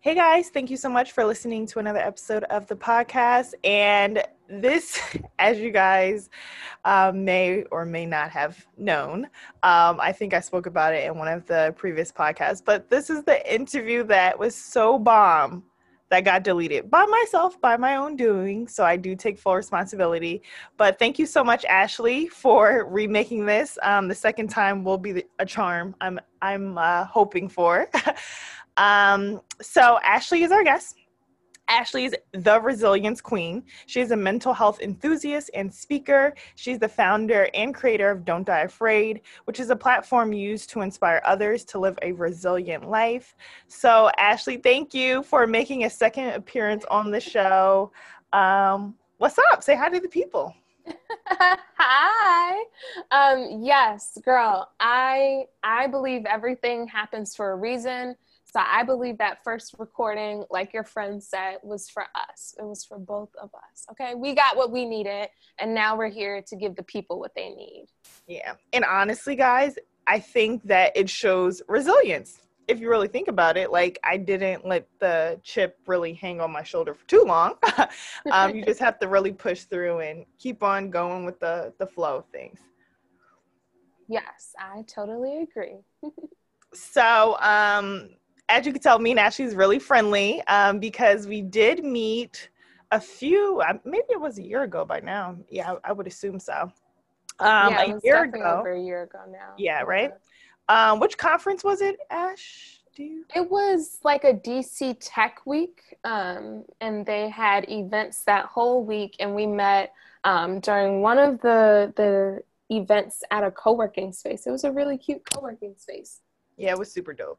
Hey guys, thank you so much for listening to another episode of the podcast. And this, as you guys um, may or may not have known, um, I think I spoke about it in one of the previous podcasts, but this is the interview that was so bomb that got deleted by myself, by my own doing. So I do take full responsibility. But thank you so much, Ashley, for remaking this. Um, the second time will be a charm. I'm I'm uh, hoping for. um, so Ashley is our guest. Ashley is the resilience queen. She's a mental health enthusiast and speaker. She's the founder and creator of Don't Die Afraid, which is a platform used to inspire others to live a resilient life. So, Ashley, thank you for making a second appearance on the show. Um, what's up? Say hi to the people. Hi. Um, yes, girl. I I believe everything happens for a reason. So I believe that first recording, like your friend said, was for us. It was for both of us. Okay. We got what we needed, and now we're here to give the people what they need. Yeah. And honestly, guys, I think that it shows resilience. If you really think about it, like I didn't let the chip really hang on my shoulder for too long. um, you just have to really push through and keep on going with the the flow of things. Yes, I totally agree. so, um, as you can tell, me and Ashley's really friendly um, because we did meet a few, uh, maybe it was a year ago by now. Yeah, I, would assume so. Um, yeah, a year ago. Over a year ago now. Yeah, right. Um, which conference was it, Ash? Do you? It was like a DC Tech Week, um, and they had events that whole week, and we met um, during one of the the events at a co-working space. It was a really cute co-working space. Yeah, it was super dope.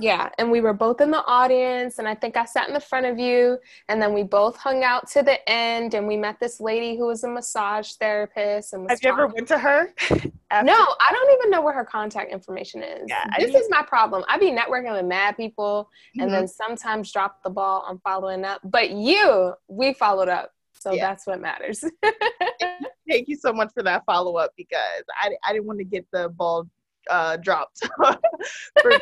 Yeah, and we were both in the audience, and I think I sat in the front of you, and then we both hung out to the end, and we met this lady who was a massage therapist. And have you ever went to her? no, I don't even know where her contact information is. Yeah, this is my problem. I be networking with mad people, mm-hmm. and then sometimes drop the ball on following up. But you, we followed up, so yeah. that's what matters. Thank you so much for that follow up because I I didn't want to get the ball uh, dropped. for,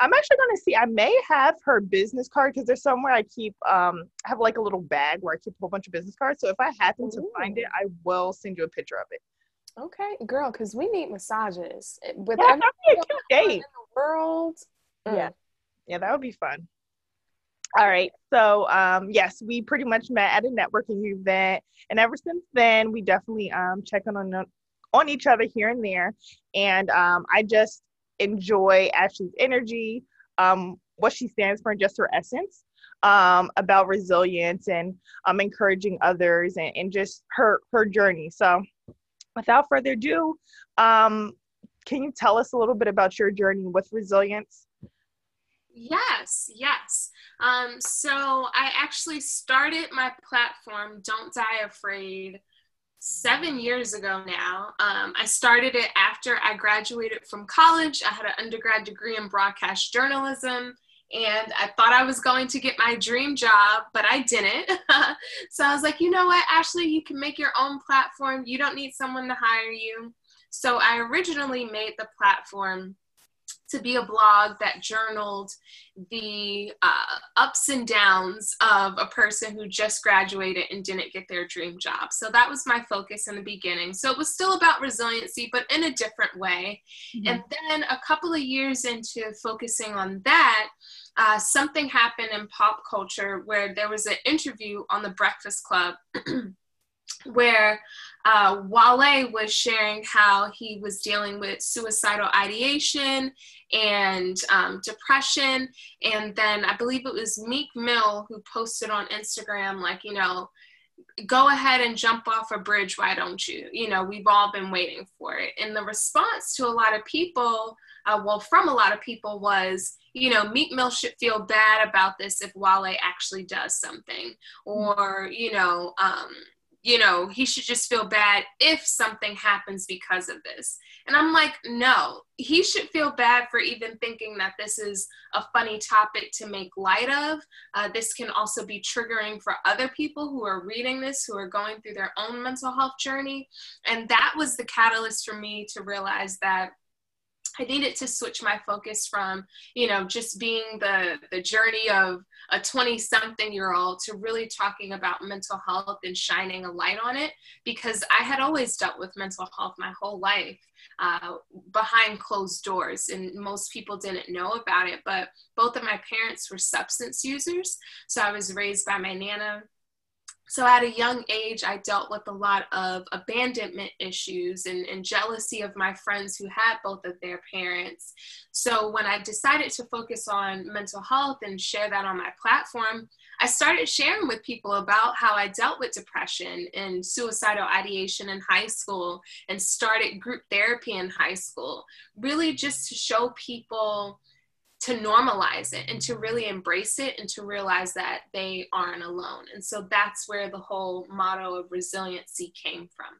I'm actually going to see. I may have her business card because there's somewhere I keep. Um, I have like a little bag where I keep a whole bunch of business cards. So if I happen Ooh. to find it, I will send you a picture of it. Okay, girl, because we need massages with yeah, every date in the world. Mm. Yeah, yeah, that would be fun. All right, so um, yes, we pretty much met at a networking event, and ever since then, we definitely um, check on on each other here and there. And um, I just enjoy Ashley's energy, um, what she stands for, and just her essence um, about resilience and um, encouraging others and, and just her her journey. So, without further ado, um, can you tell us a little bit about your journey with resilience? Yes, yes. Um, so I actually started my platform, Don't Die Afraid, seven years ago now. Um, I started it after I graduated from college. I had an undergrad degree in broadcast journalism. And I thought I was going to get my dream job, but I didn't. so I was like, you know what, Ashley, you can make your own platform. You don't need someone to hire you. So I originally made the platform to be a blog that journaled the uh, ups and downs of a person who just graduated and didn't get their dream job. So that was my focus in the beginning. So it was still about resiliency, but in a different way. Mm-hmm. And then a couple of years into focusing on that, uh, something happened in pop culture where there was an interview on the Breakfast Club. where uh, Wale was sharing how he was dealing with suicidal ideation and um, depression. And then I believe it was Meek Mill who posted on Instagram, like, you know, go ahead and jump off a bridge, why don't you? You know, we've all been waiting for it. And the response to a lot of people, uh, well, from a lot of people was, you know, Meek Mill should feel bad about this if Wale actually does something. Or, you know, um, you know, he should just feel bad if something happens because of this. And I'm like, no, he should feel bad for even thinking that this is a funny topic to make light of. Uh, this can also be triggering for other people who are reading this, who are going through their own mental health journey. And that was the catalyst for me to realize that I needed to switch my focus from, you know, just being the the journey of a 20 something year old to really talking about mental health and shining a light on it because I had always dealt with mental health my whole life uh, behind closed doors and most people didn't know about it but both of my parents were substance users. So I was raised by my nana so at a young age i dealt with a lot of abandonment issues and, and, jealousy of my friends who had both of their parents. So when i decided to focus on mental health and share that on my platform i started sharing with people about how i dealt with depression and suicidal ideation in high school and started group therapy in high school really just to show people to normalize it and to really embrace it and to realize that they aren't alone. And so that's where the whole motto of resiliency came from.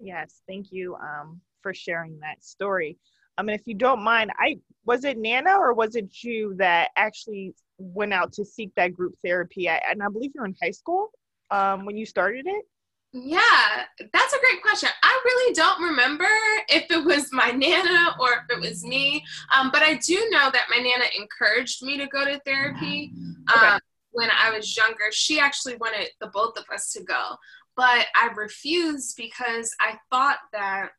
Yes, thank you um, for sharing that story. I mean, if you don't mind, I was it Nana or was it you that actually went out to seek that group therapy? I, and I believe you're in high school um, when you started it. Yeah, that's a great question. I really don't remember if it was my nana or if it was me, um, but I do know that my nana encouraged me to go to therapy okay. um, when I was younger. She actually wanted the both of us to go, but I refused because I thought that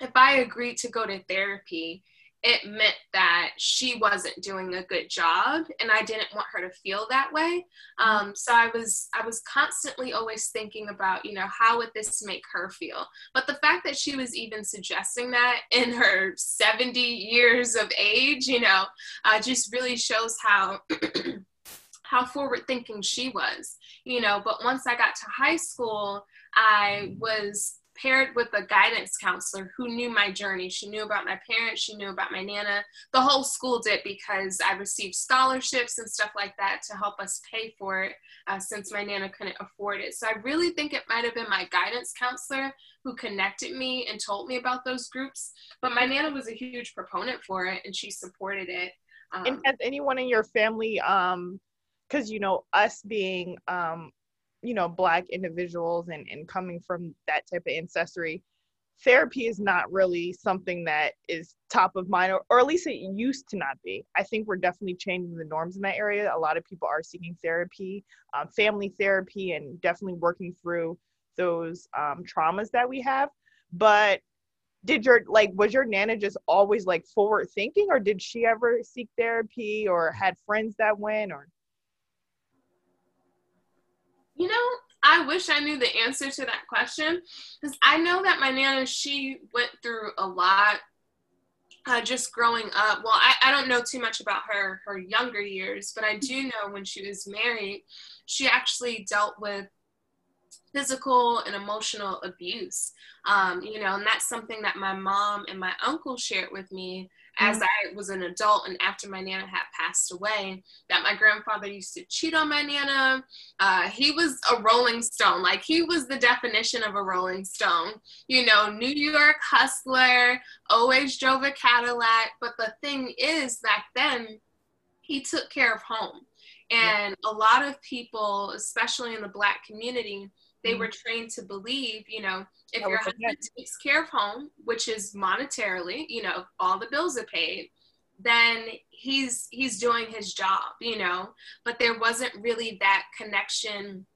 if I agreed to go to therapy, it meant that she wasn't doing a good job and i didn't want her to feel that way. Um, so i was i was constantly always thinking about you know how would this make her feel? But the fact that she was even suggesting that in her 70 years of age you know uh, just really shows how how forward thinking she was you know. But once i got to high school i was paired with a guidance counselor who knew my journey. She knew about my parents, she knew about my nana. The whole school did because I received scholarships and stuff like that to help us pay for it uh, since my nana couldn't afford it. So I really think it might have been my guidance counselor who connected me and told me about those groups. But my nana was a huge proponent for it and she supported it. Um, and has anyone in your family, um, because you know us being um, you know black individuals and, and coming from that type of ancestry therapy is not really something that is top of mind or, or at least it used to not be. I think we're definitely changing the norms in that area. A lot of people are seeking therapy um, family therapy and definitely working through those um, traumas that we have. But did your like was your nana just always like forward thinking or did she ever seek therapy or had friends that went or you know, I wish I knew the answer to that question because I know that my nana, she went through a lot uh, just growing up. Well, I, I don't know too much about her her younger years, but I do know when she was married, she actually dealt with physical and emotional abuse. Um, you know, and that's something that my mom and my uncle shared with me as mm-hmm. I was an adult and after my nana had passed away, that my grandfather used to cheat on my nana. Uh, he was a rolling stone, like he was the definition of a rolling stone. You know, New York hustler, always drove a Cadillac. But the thing is, back then, he took care of home. And yeah. a lot of people, especially in the Black community, they mm-hmm. were trained to believe, you know, if your husband takes care of home, which is monetarily, you know, all the bills are paid, then he's he's doing his job, you know. But there wasn't really that connection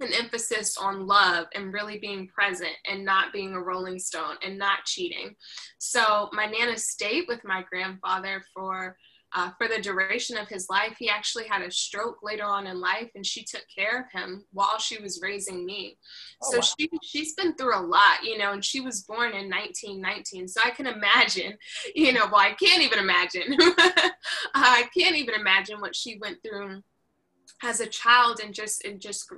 and emphasis on love and really being present and not being a rolling stone and not cheating. So my nana stayed with my grandfather for uh, for the duration of his life. He actually had a stroke later on in life, and she took care of him while she was raising me. Oh, so wow. she she's been through a lot, you know. And she was born in 1919, so I can imagine, you know. Well, I can't even imagine. I can't even imagine what she went through as a child and just and just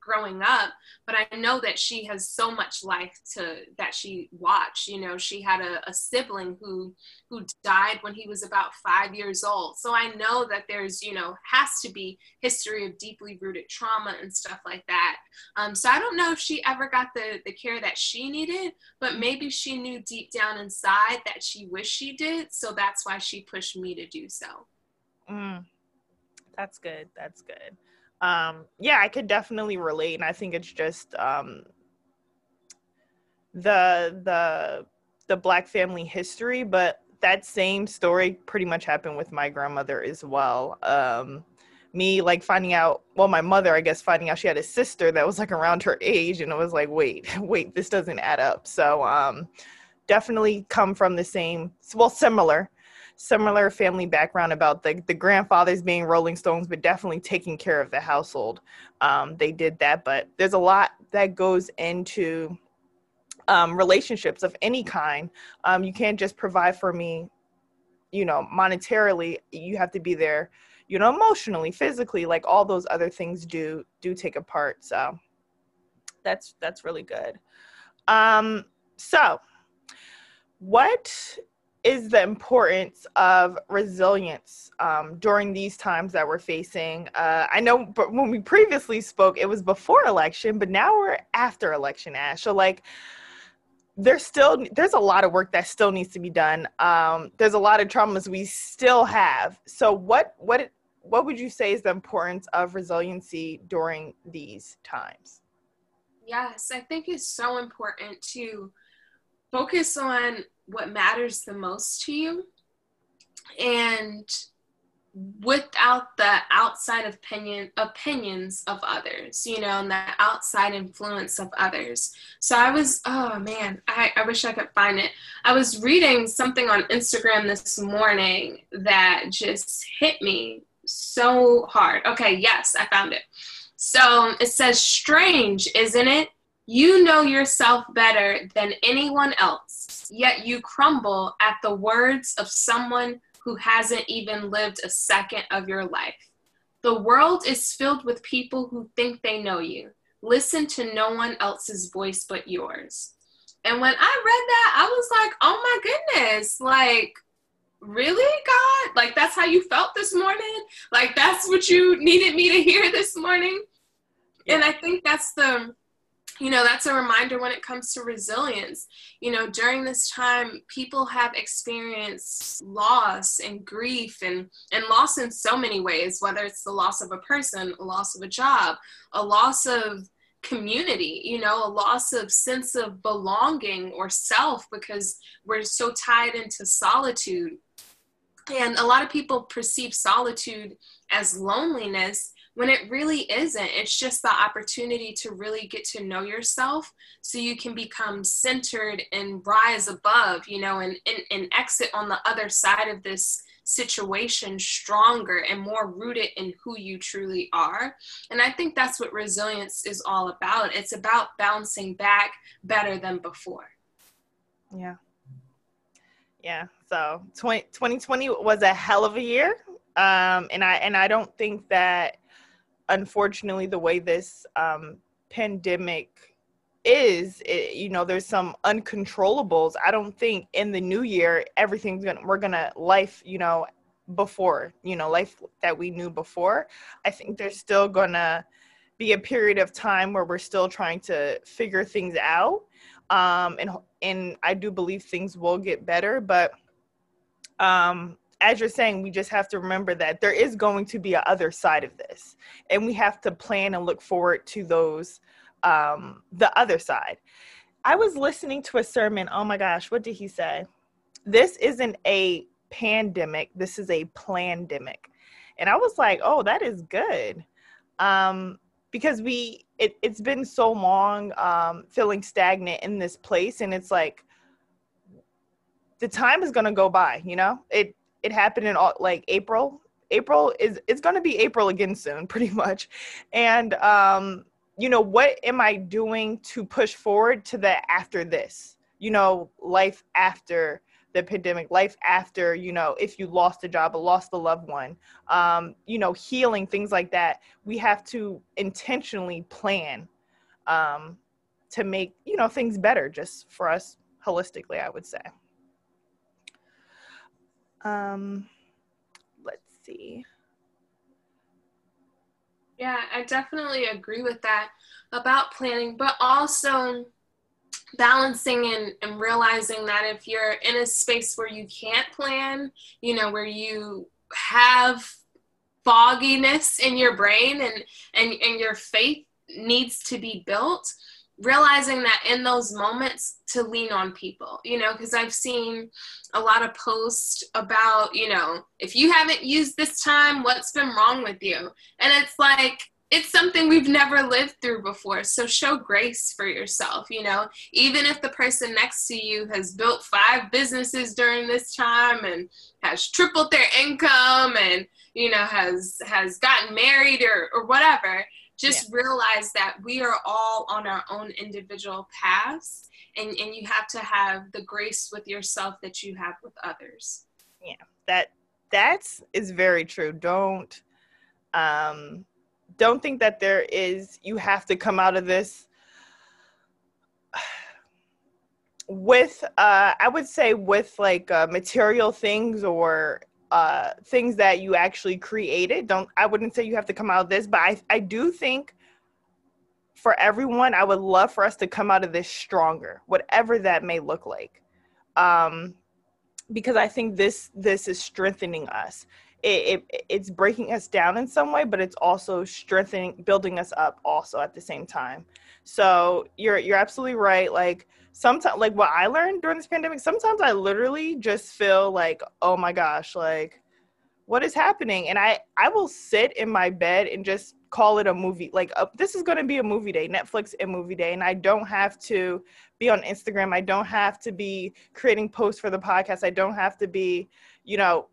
growing up but i know that she has so much life to that she watched you know she had a, a, sibling who who died when he was about five years old. So i know that there's you know has to be history of deeply rooted trauma and stuff like that. Um, so i don't know if she ever got the the care that she needed but maybe she knew deep down inside that she wished she did so that's why she pushed me to do so. Mm that's good. That's good. Um, yeah, I could definitely relate, and I think it's just um, the the the black family history, but that same story pretty much happened with my grandmother as well. Um, me like finding out, well, my mother, I guess, finding out she had a sister that was like around her age, and it was like, wait, wait, this doesn't add up. So, um, definitely come from the same, well, similar, similar family background about the the grandfathers being Rolling Stones, but definitely taking care of the household. Um, they did that, but there's a lot that goes into um, relationships of any kind. Um, you can't just provide for me, you know, monetarily. You have to be there, you know, emotionally, physically, like all those other things do do take a part. So that's that's really good. Um, so what is the importance of resilience um, during these times that we're facing? Uh, I know, but when we previously spoke, it was before election, but now we're after election, Ash. So, like, there's still there's a lot of work that still needs to be done. Um, there's a lot of traumas we still have. So what what what would you say is the importance of resiliency during these times? Yes, I think it's so important to focus on what matters the most to you. And without the outside opinion opinions of others you know and the outside influence of others. So i was oh man I, I wish i could find it. I was reading something on instagram this morning that just hit me so hard. Okay yes i found it. So it says strange isn't it? You know yourself better than anyone else yet you crumble at the words of someone who hasn't even lived a second of your life. The world is filled with people who think they know you. Listen to no one else's voice but yours. And when I read that, I was like, oh my goodness, like, really, God? Like, that's how you felt this morning? Like, that's what you needed me to hear this morning? Yeah. And I think that's the you know that's a reminder when it comes to resilience. You know during this time people have experienced loss and grief and and loss in so many ways whether it's the loss of a person a loss of a job a loss of community you know a loss of sense of belonging or self because we're so tied into solitude. And a lot of people perceive solitude as loneliness when it really isn't. It's just the opportunity to really get to know yourself so you can become centered and rise above, you know, and, and, and exit on the other side of this situation stronger and more rooted in who you truly are. And I think that's what resilience is all about. It's about bouncing back better than before. Yeah. Yeah. So 20, 2020 was a hell of a year. Um, and I and I don't think that unfortunately the way this um, pandemic is it, you know there's some uncontrollables. I don't think in the new year everything's gonna we're gonna life you know before you know life that we knew before. I think there's still gonna be a period of time where we're still trying to figure things out. Um and and i do believe things will get better but um as you're saying, we just have to remember that there is going to be a other side of this, and we have to plan and look forward to those, um, the other side. I was listening to a sermon. Oh my gosh, what did he say? This isn't a pandemic. This is a plandemic, and I was like, oh, that is good, um, because we it, it's been so long um, feeling stagnant in this place, and it's like the time is going to go by. You know, it it happened in all, like April. April is it's going to be April again soon, pretty much. And um, you know, what am I doing to push forward to the after this? You know, life after the pandemic, life after, you know, if you lost a job or lost a loved one, um, you know, healing, things like that. We have to intentionally plan um, to make, you know, things better just for us holistically, I would say. Um, let's see. Yeah, I definitely agree with that about planning, but also balancing and, and realizing that if you're in a space where you can't plan, you know, where you have fogginess in your brain and, and, and your faith needs to be built, realizing that in those moments to lean on people, you know, because I've seen a lot of posts about, you know, if you haven't used this time, what's been wrong with you? And it's like, it's something we've never lived through before. So show grace for yourself, you know, even if the person next to you has built five businesses during this time and has tripled their income and, you know, has has gotten married or, or whatever, just yeah. realize that we are all on our own individual paths and, and you have to have the grace with yourself that you have with others. Yeah, that that's is very true. Don't um don't think that there is you have to come out of this with uh i would say with like uh, material things or uh things that you actually created. Don't i wouldn't say you have to come out of this but i i do think for everyone i would love for us to come out of this stronger whatever that may look like. Um because i think this this is strengthening us it, it, it's breaking us down in some way, but it's also strengthening, building us up also at the same time. So you're you're absolutely right. Like sometimes, like what I learned during this pandemic, sometimes I literally just feel like, oh my gosh, like what is happening? And I I will sit in my bed and just call it a movie. Like uh, this is going to be a movie day, Netflix and movie day, and I don't have to be on Instagram. I don't have to be creating posts for the podcast. I don't have to be, you know,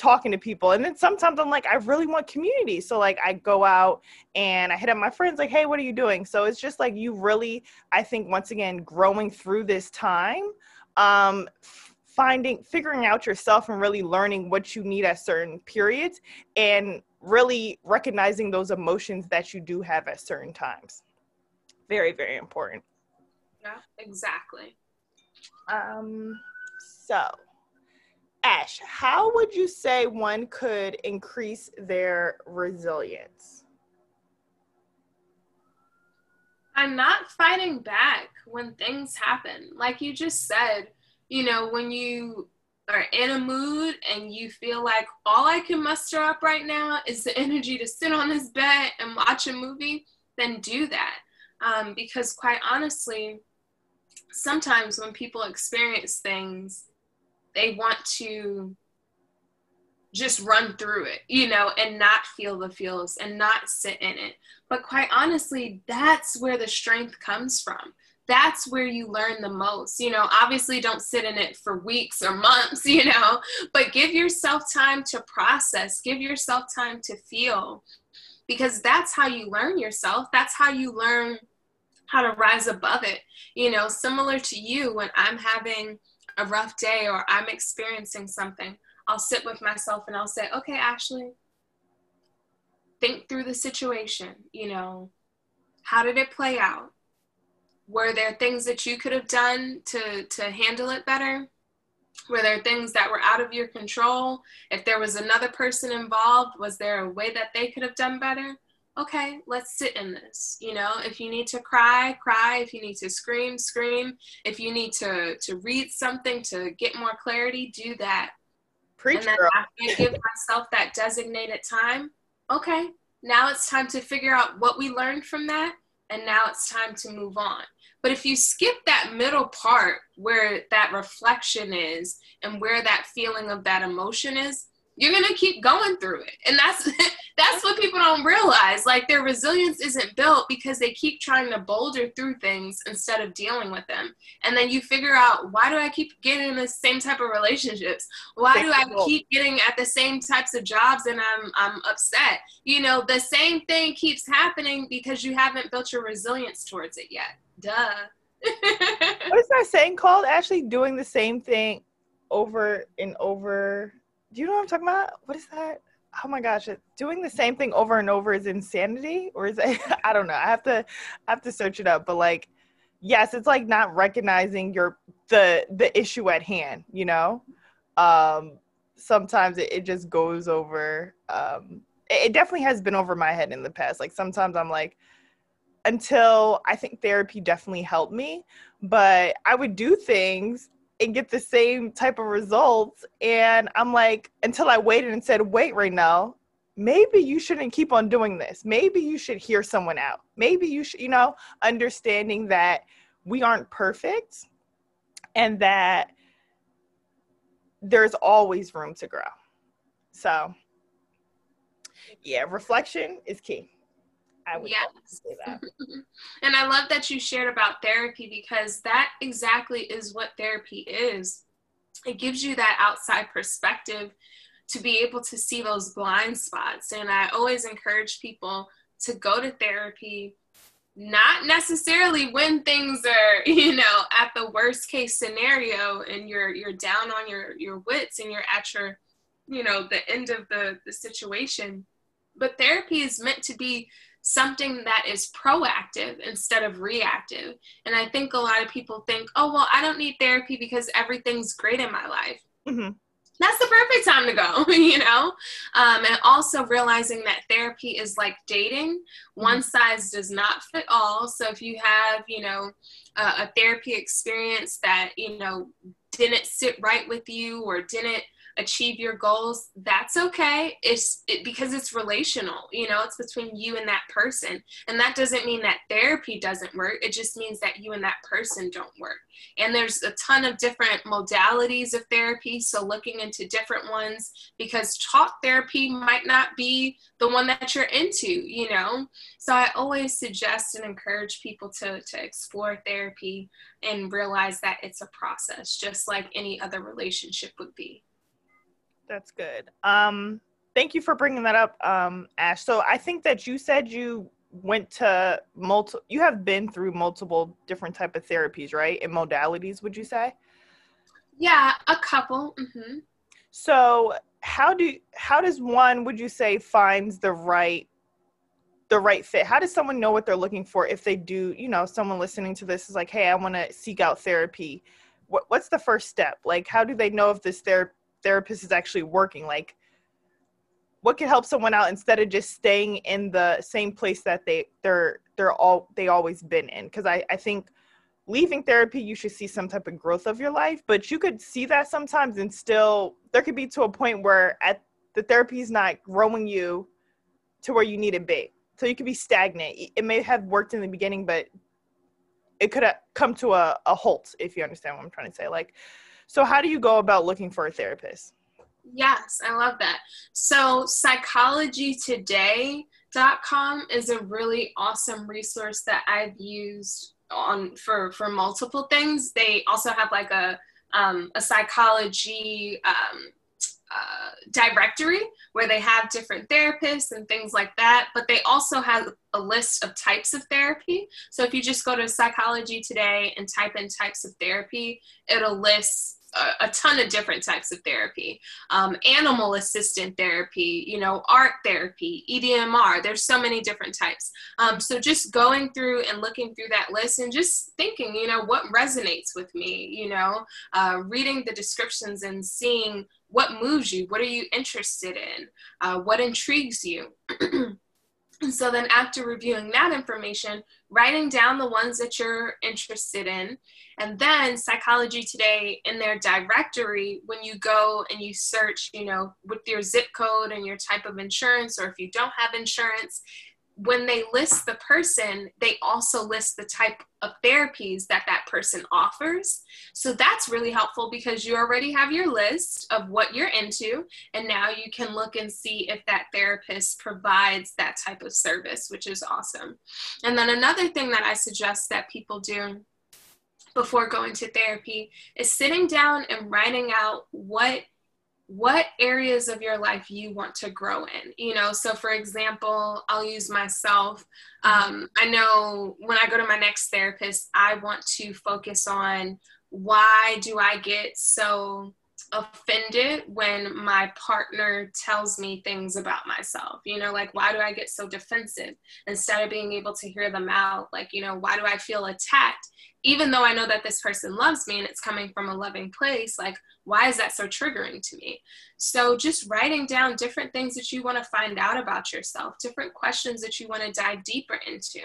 talking to people. And then sometimes I'm like, I really want community. So like I go out and I hit up my friends like, hey, what are you doing? So it's just like you really, I think once again, growing through this time, um, finding figuring out yourself and really learning what you need at certain periods and really recognizing those emotions that you do have at certain times. Very, very important. Yeah, exactly. Um so Ash, how would you say one could increase their resilience? I'm not fighting back when things happen. Like you just said, you know, when you are in a mood and you feel like all I can muster up right now is the energy to sit on this bed and watch a movie, then do that. Um, because quite honestly, sometimes when people experience things, they want to just run through it, you know, and not feel the feels and not sit in it. But quite honestly, that's where the strength comes from. That's where you learn the most. You know, obviously don't sit in it for weeks or months, you know, but give yourself time to process, give yourself time to feel because that's how you learn yourself. That's how you learn how to rise above it. You know, similar to you when I'm having a rough day or I'm experiencing something, I'll sit with myself and I'll say, okay, Ashley, think through the situation. You know, how did it play out? Were there things that you could have done to, to handle it better? Were there things that were out of your control? If there was another person involved, was there a way that they could have done better? Okay, let's sit in this. You know, if you need to cry, cry. If you need to scream, scream. If you need to to read something to get more clarity, do that. Preach, and then girl. after I give myself that designated time, okay, now it's time to figure out what we learned from that, and now it's time to move on. But if you skip that middle part where that reflection is and where that feeling of that emotion is, you're gonna keep going through it. And that's that's what people don't realize like their resilience isn't built because they keep trying to boulder through things instead of dealing with them. And then you figure out why do i keep getting in the same type of relationships? Why do i keep getting at the same types of jobs and i'm i'm upset? You know the same thing keeps happening because you haven't built your resilience towards it yet. Duh. What is that saying called? Actually doing the same thing over and over do you know what I'm talking about? What is that? Oh my gosh, doing the same thing over and over is insanity, or is it? I don't know. I have to, I have to search it up. But like, yes, it's like not recognizing your the the issue at hand. You know, um, sometimes it, it just goes over. Um, it, it definitely has been over my head in the past. Like sometimes I'm like, until I think therapy definitely helped me, but I would do things and get the same type of results. And I'm like, until I waited and said, wait, right now, maybe you shouldn't keep on doing this. Maybe you should hear someone out. Maybe you should, you know, understanding that we aren't perfect and that there's always room to grow. So, yeah, reflection is key. I would yes. say that. and I love that you shared about therapy because that exactly is what therapy is. It gives you that outside perspective to be able to see those blind spots. And I always encourage people to go to therapy not necessarily when things are you know at the worst case scenario and you're you're down on your your wits and you're at your you know the end of the the situation but therapy is meant to be something that is proactive instead of reactive and i think a lot of people think oh well i don't need therapy because everything's great in my life mm-hmm that's the perfect time to go, you know? Um, and also realizing that therapy is like dating. Mm-hmm. One size does not fit all. So if you have, you know, a, a therapy experience that, you know, didn't sit right with you or didn't achieve your goals that's okay. It's it, because it's relational you know it's between you and that person. And that doesn't mean that therapy doesn't work. It just means that you and that person don't work. And there's a ton of different modalities of therapy so looking into different ones because talk therapy might not be the one that you're into you know? So i always suggest and encourage people to to explore therapy and realize that it's a process just like any other relationship would be that's good. Um, thank you for bringing that up, um, Ash. So I think that you said you went to multiple. You have been through multiple different type of therapies, right? And modalities, would you say? Yeah, a couple. Mm-hmm. So how do how does one would you say finds the right the right fit how does someone know what they're looking for if they do you know someone listening to this is like hey i want to seek out therapy what, what's the first step like how do they know if this therapy therapist is actually working like what could help someone out instead of just staying in the same place that they they're they're all they always been in? Because I, I think leaving therapy you should see some type of growth of your life but you could see that sometimes and still there could be to a point where at the therapy is not growing you to where you need to be. So you could be stagnant. It may have worked in the beginning but it could have come to a, a halt if you understand what i'm trying to say. Like so, how do you go about looking for a therapist? Yes, I love that. So, psychologytoday.com is a really awesome resource that I've used on for for multiple things. They also have like a um, a psychology um, uh, directory where they have different therapists and things like that, but they also have a list of types of therapy. So if you just go to Psychology Today and type in types of therapy, it'll list a, a ton of different types of therapy. Um, animal assistant therapy you know art therapy EMDR there's so many different types. Um, so just going through and looking through that list and just thinking you know what resonates with me you know uh, reading the descriptions and seeing what moves you what are you interested in uh, what intrigues you so then after reviewing that information, writing down the ones that you're interested in, and then Psychology Today in their directory, when you go and you search, you know, with your zip code and your type of insurance, or if you don't have insurance, when they list the person, they also list the type of therapies that that person offers. So that's really helpful because you already have your list of what you're into, and now you can look and see if that therapist provides that type of service, which is awesome. And then another thing that I suggest that people do before going to therapy is sitting down and writing out what what areas of your life you want to grow in you know? So for example i'll use myself. Um, i know when i go to my next therapist i want to focus on why do i get so offended when my partner tells me things about myself? You know like why do i get so defensive? Instead of being able to hear them out like you know why do i feel attacked even though I know that this person loves me and it's coming from a loving place, like, why is that so triggering to me? So, just writing down different things that you want to find out about yourself, different questions that you want to dive deeper into.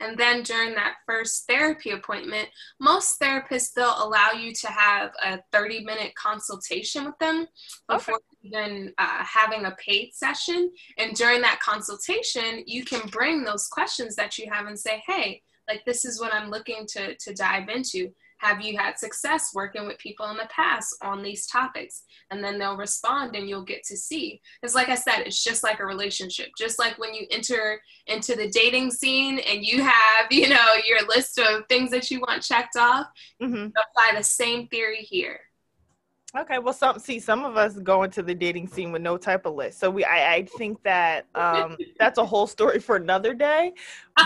And then during that first therapy appointment, most therapists they'll allow you to have a 30 minute consultation with them before okay. even uh, having a paid session. And during that consultation, you can bring those questions that you have and say, hey, like this is what I'm looking to, to dive into. Have you had success working with people in the past on these topics? And then they'll respond and you'll get to see. Because, like I said, it's just like a relationship. Just like when you enter into the dating scene and you have, you know, your list of things that you want checked off, mm-hmm. apply the same theory here. Okay, well, some see some of us go into the dating scene with no type of list, so we I, I think that um, that's a whole story for another day.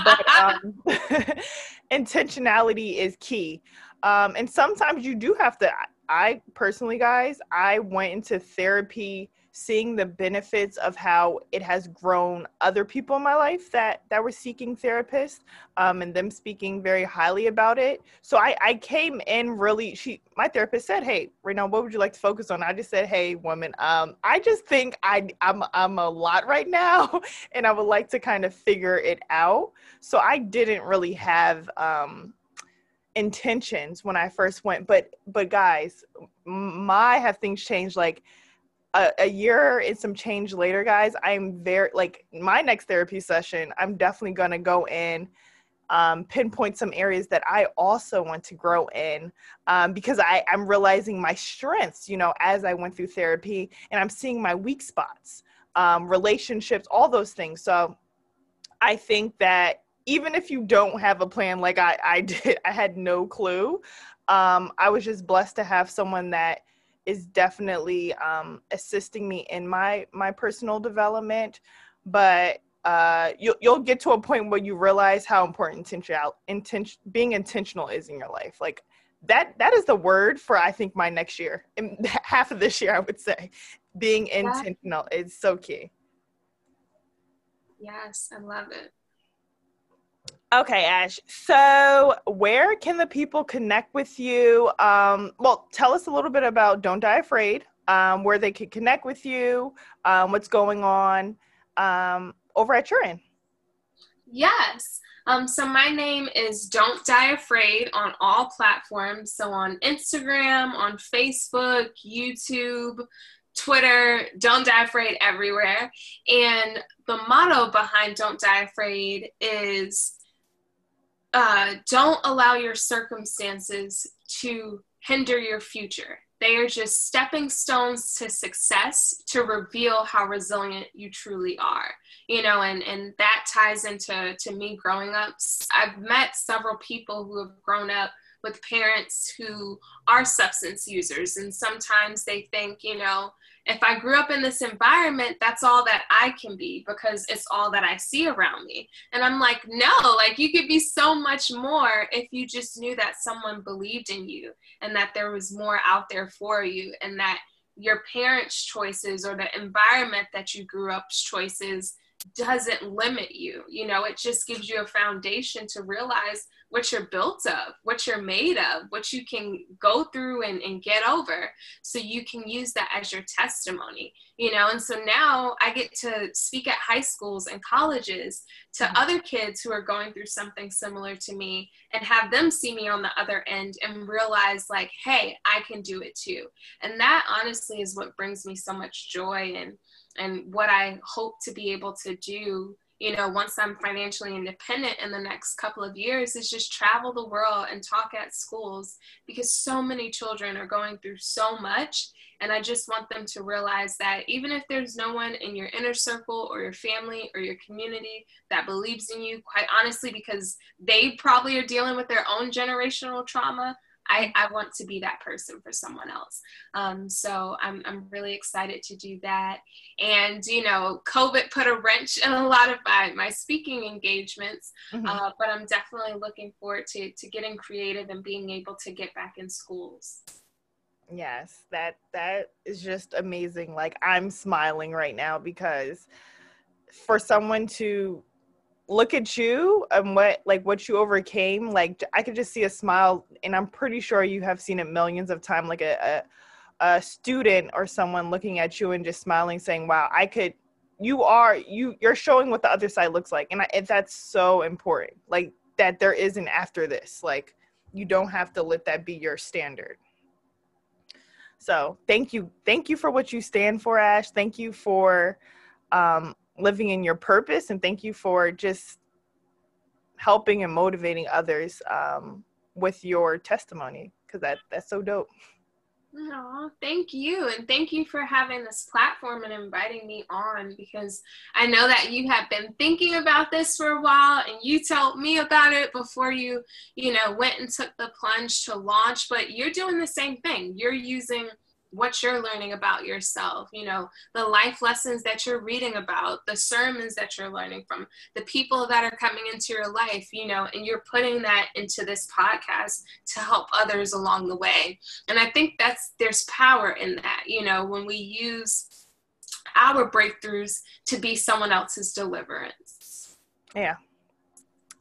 But um, intentionality is key. Um, and sometimes you do have to. I personally, guys, I went into therapy seeing the benefits of how it has grown other people in my life that that were seeking therapists um, and them speaking very highly about it so I, I came in really she my therapist said hey Reno what would you like to focus on I just said hey woman um, I just think I I'm I'm a lot right now and I would like to kind of figure it out so I didn't really have um, intentions when I first went. But but guys, my have things changed like a, a, year and some change later, guys. I'm very like my next therapy session. I'm definitely gonna go in. Um, pinpoint some areas that I also want to grow in um, because I, I'm realizing my strengths, you know, as I went through therapy and I'm seeing my weak spots, um, relationships, all those things. So I think that even if you don't have a plan like I, I did, I had no clue. Um, I was just blessed to have someone that is definitely um, assisting me in my my personal development. But uh, you'll you'll get to a point where you realize how important intentional intention being intentional is in your life. Like that that is the word for I think my next year, half of this year I would say, being intentional is so key. Yes, I love it. Okay, Ash. So, where can the people connect with you? Um, well, tell us a little bit about Don't Die Afraid, um, where they can connect with you, um, what's going on um, over at your end. Yes. Um, so, my name is Don't Die Afraid on all platforms. So, on Instagram, on Facebook, YouTube, Twitter, Don't Die Afraid everywhere. And the motto behind Don't Die Afraid is uh, don't allow your circumstances to hinder your future. They are just stepping stones to success to reveal how resilient you truly are. You know, and, and that ties into to me growing up. I've met several people who have grown up with parents who are substance users, and sometimes they think, you know, if I grew up in this environment, that's all that I can be because it's all that I see around me. And I'm like, no, like you could be so much more if you just knew that someone believed in you and that there was more out there for you and that your parents' choices or the environment that you grew up's choices doesn't limit you. You know, it just gives you a foundation to realize what you're built of, what you're made of, what you can go through and, and get over. So you can use that as your testimony, you know. And so now I get to speak at high schools and colleges to mm-hmm. other kids who are going through something similar to me and have them see me on the other end and realize, like, hey, I can do it too. And that honestly is what brings me so much joy and and what I hope to be able to do, you know, once I'm financially independent in the next couple of years is just travel the world and talk at schools because so many children are going through so much. And I just want them to realize that even if there's no one in your inner circle or your family or your community that believes in you, quite honestly, because they probably are dealing with their own generational trauma, I, I want to be that person for someone else. Um, so I'm, I'm really excited to do that. And, you know, COVID put a wrench in a lot of my, my speaking engagements, mm-hmm. uh, but I'm definitely looking forward to, to getting creative and being able to get back in schools. Yes, that that is just amazing. Like I'm smiling right now because for someone to look at you and what like what you overcame like i could just see a smile and i'm pretty sure you have seen it millions of times like a, a, a student or someone looking at you and just smiling saying wow i could you are you you're showing what the other side looks like and, I, that's so important like that there isn't after this like you don't have to let that be your standard So thank you. Thank you for what you stand for, Ash. Thank you for um, living in your purpose. And thank you for just helping and motivating others um, with your testimony because that, that's so dope. Oh, thank you. And thank you for having this platform and inviting me on because I know that you have been thinking about this for a while and you told me about it before you, you know, went and took the plunge to launch, but you're doing the same thing. You're using what you're learning about yourself, you know, the life lessons that you're reading about, the sermons that you're learning from, the people that are coming into your life, you know, and you're putting that into this podcast to help others along the way. And I think that's there's power in that, you know, when we use our breakthroughs to be someone else's deliverance. Yeah.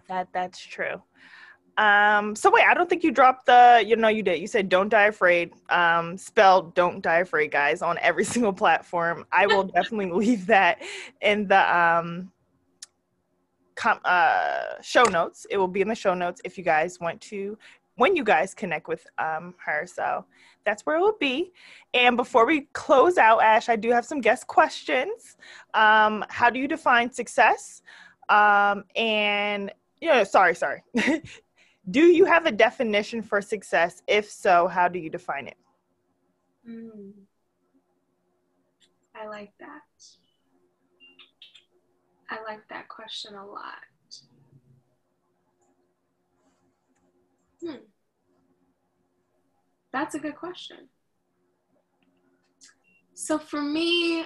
That that's true. Um, so wait, I don't think you dropped the, you know, you did. You said don't die afraid. Um, spelled don't die afraid, guys, on every single platform. I will definitely leave that in the um com- uh show notes. It will be in the show notes if you guys want to when you guys connect with um her. So that's where it will be. And before we close out, Ash, I do have some guest questions. Um, how do you define success? Um, and you know, sorry, sorry. Do you have a definition for success? If so, how do you define it? Mm. I like that. I like that question a lot. Hmm. That's a good question. So for me,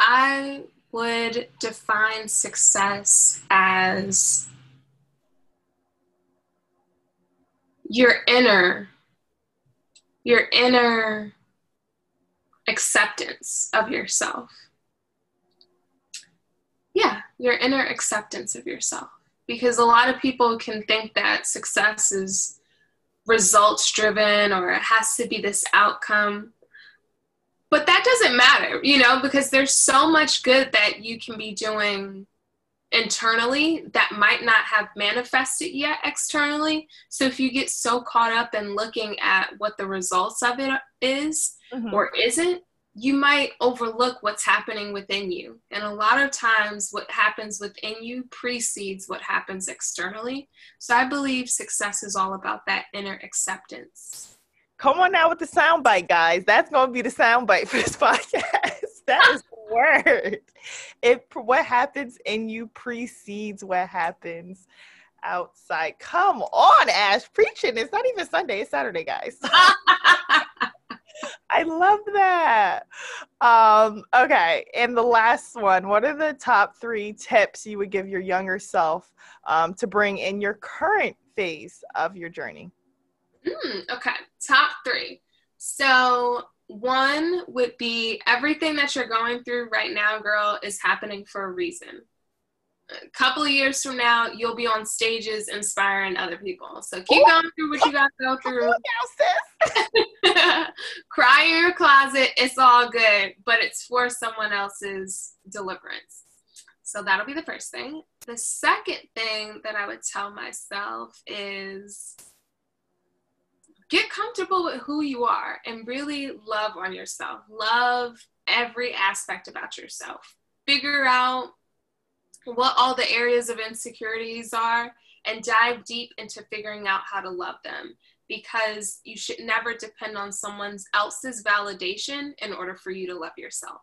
I would define success as your inner your inner acceptance of yourself. Yeah your inner acceptance of yourself. Because a lot of people can think that success is results driven or it has to be this outcome. But that doesn't matter you know because there's so much good that you can be doing internally that might not have manifested yet externally. So if you get so caught up in looking at what the results of it is mm-hmm. or isn't, you might overlook what's happening within you. And a lot of times, what happens within you precedes what happens externally. So I believe success is all about that inner acceptance. Come on now with the soundbite, guys. That's going to be the soundbite for this podcast. that is word. It what happens in you precedes what happens outside. Come on, Ash, preaching. It's not even Sunday, it's Saturday, guys. I love that. Um, okay, and the last one. What are the top three tips you would give your younger self um, to bring in your current phase of your journey? Mm, okay, top three. So one would be everything that you're going through right now, girl, is happening for a reason. A couple of years from now, you'll be on stages inspiring other people. So keep Ooh. going through what you got to go through. Cry in your closet. It's all good, but it's for someone else's deliverance. So that'll be the first thing. The second thing that I would tell myself is get comfortable with who you are and really love on yourself. Love every aspect about yourself. Figure out what all the areas of insecurities are and dive deep into figuring out how to love them because you should never depend on someone else's validation in order for you to love yourself.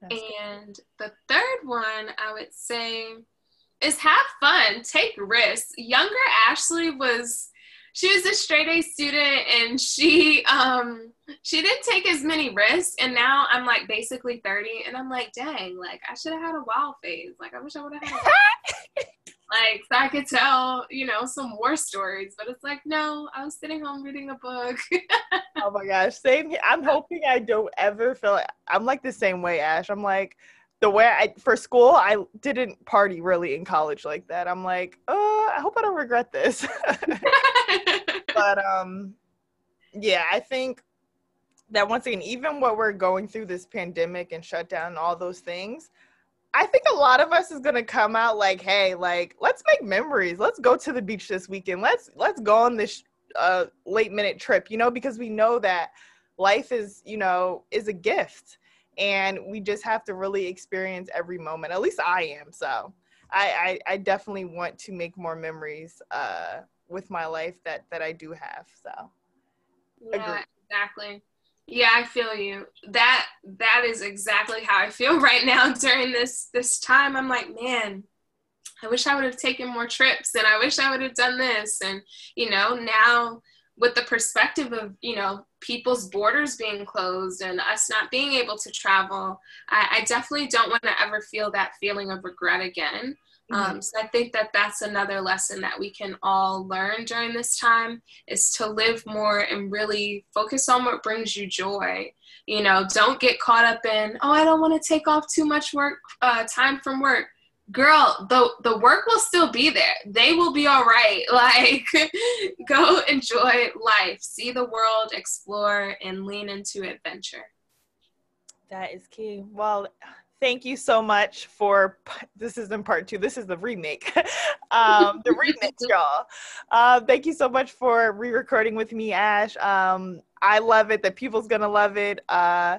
That's and good. the third one I would say is have fun, take risks. Younger Ashley was she was a straight A student and she um she didn't take as many risks and now I'm like basically 30 and I'm like dang like I should have had a wild phase. Like I wish I would have had like so I could tell you know some war stories but it's like no I was sitting home reading a book. Oh my gosh same I'm hoping I don't ever feel like I'm like the same way Ash. I'm like the way I for school I didn't party really in college like that I'm like oh I hope I don't regret this but um, yeah, I think that once again, even what we're going through this pandemic and shutdown and all those things, I think a lot of us is gonna come out like, hey, like let's make memories. Let's go to the beach this weekend. Let's let's go on this uh, late minute trip, you know, because we know that life is, you know, is a gift and we just have to really experience every moment. At least I am. So I, I, I definitely want to make more memories uh, with my life that that I do have. So yeah, Agreed. exactly. Yeah, I feel you. That that is exactly how I feel right now during this this time. I'm like, man, I wish I would have taken more trips and I wish I would have done this and you know, now with the perspective of, you know, people's borders being closed and us not being able to travel, I, I definitely don't want to ever feel that feeling of regret again. Mm-hmm. Um, so I think that that's another lesson that we can all learn during this time is to live more and really focus on what brings you joy. You know, don't get caught up in, oh, I don't want to take off too much work uh, time from work. Girl, the the work will still be there. They will be all right. Like, go enjoy life, see the world, explore, and lean into adventure. That is key. Well, thank you so much for this is in part two this is the remake um the remix y'all uh thank you so much for re-recording with me ash um i love it that people's gonna love it uh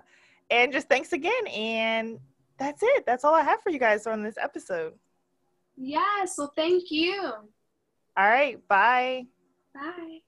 and just thanks again and that's it. That's all i have for you guys on this episode. Yes well thank you. All right bye. Bye